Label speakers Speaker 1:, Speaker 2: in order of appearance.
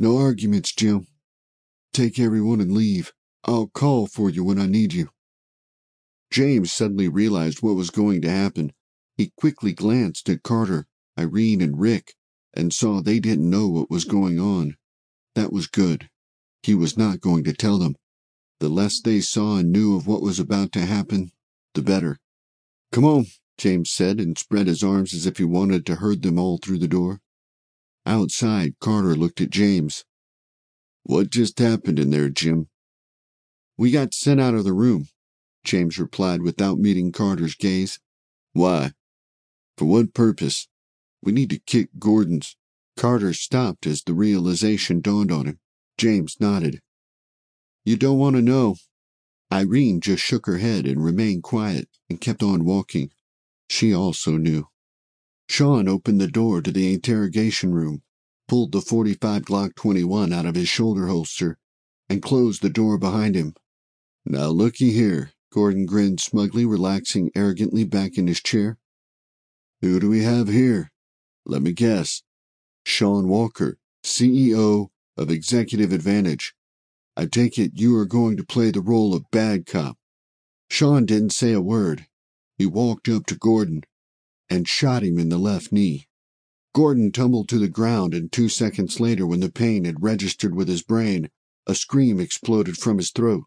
Speaker 1: No arguments, Jim. Take everyone and leave. I'll call for you when I need you. James suddenly realized what was going to happen. He quickly glanced at Carter, Irene, and Rick, and saw they didn't know what was going on. That was good. He was not going to tell them. The less they saw and knew of what was about to happen, the better. Come on, James said, and spread his arms as if he wanted to herd them all through the door. Outside, Carter looked at James. What just happened in there, Jim? We got sent out of the room, James replied without meeting Carter's gaze. Why? For what purpose? We need to kick Gordon's. Carter stopped as the realization dawned on him. James nodded. You don't want to know. Irene just shook her head and remained quiet and kept on walking. She also knew. Sean opened the door to the interrogation room, pulled the 45 Glock 21 out of his shoulder holster, and closed the door behind him. Now looky here, Gordon grinned smugly, relaxing arrogantly back in his chair. Who do we have here? Let me guess. Sean Walker, CEO of Executive Advantage. I take it you are going to play the role of bad cop. Sean didn't say a word. He walked up to Gordon and shot him in the left knee. Gordon tumbled to the ground, and two seconds later, when the pain had registered with his brain, a scream exploded from his throat.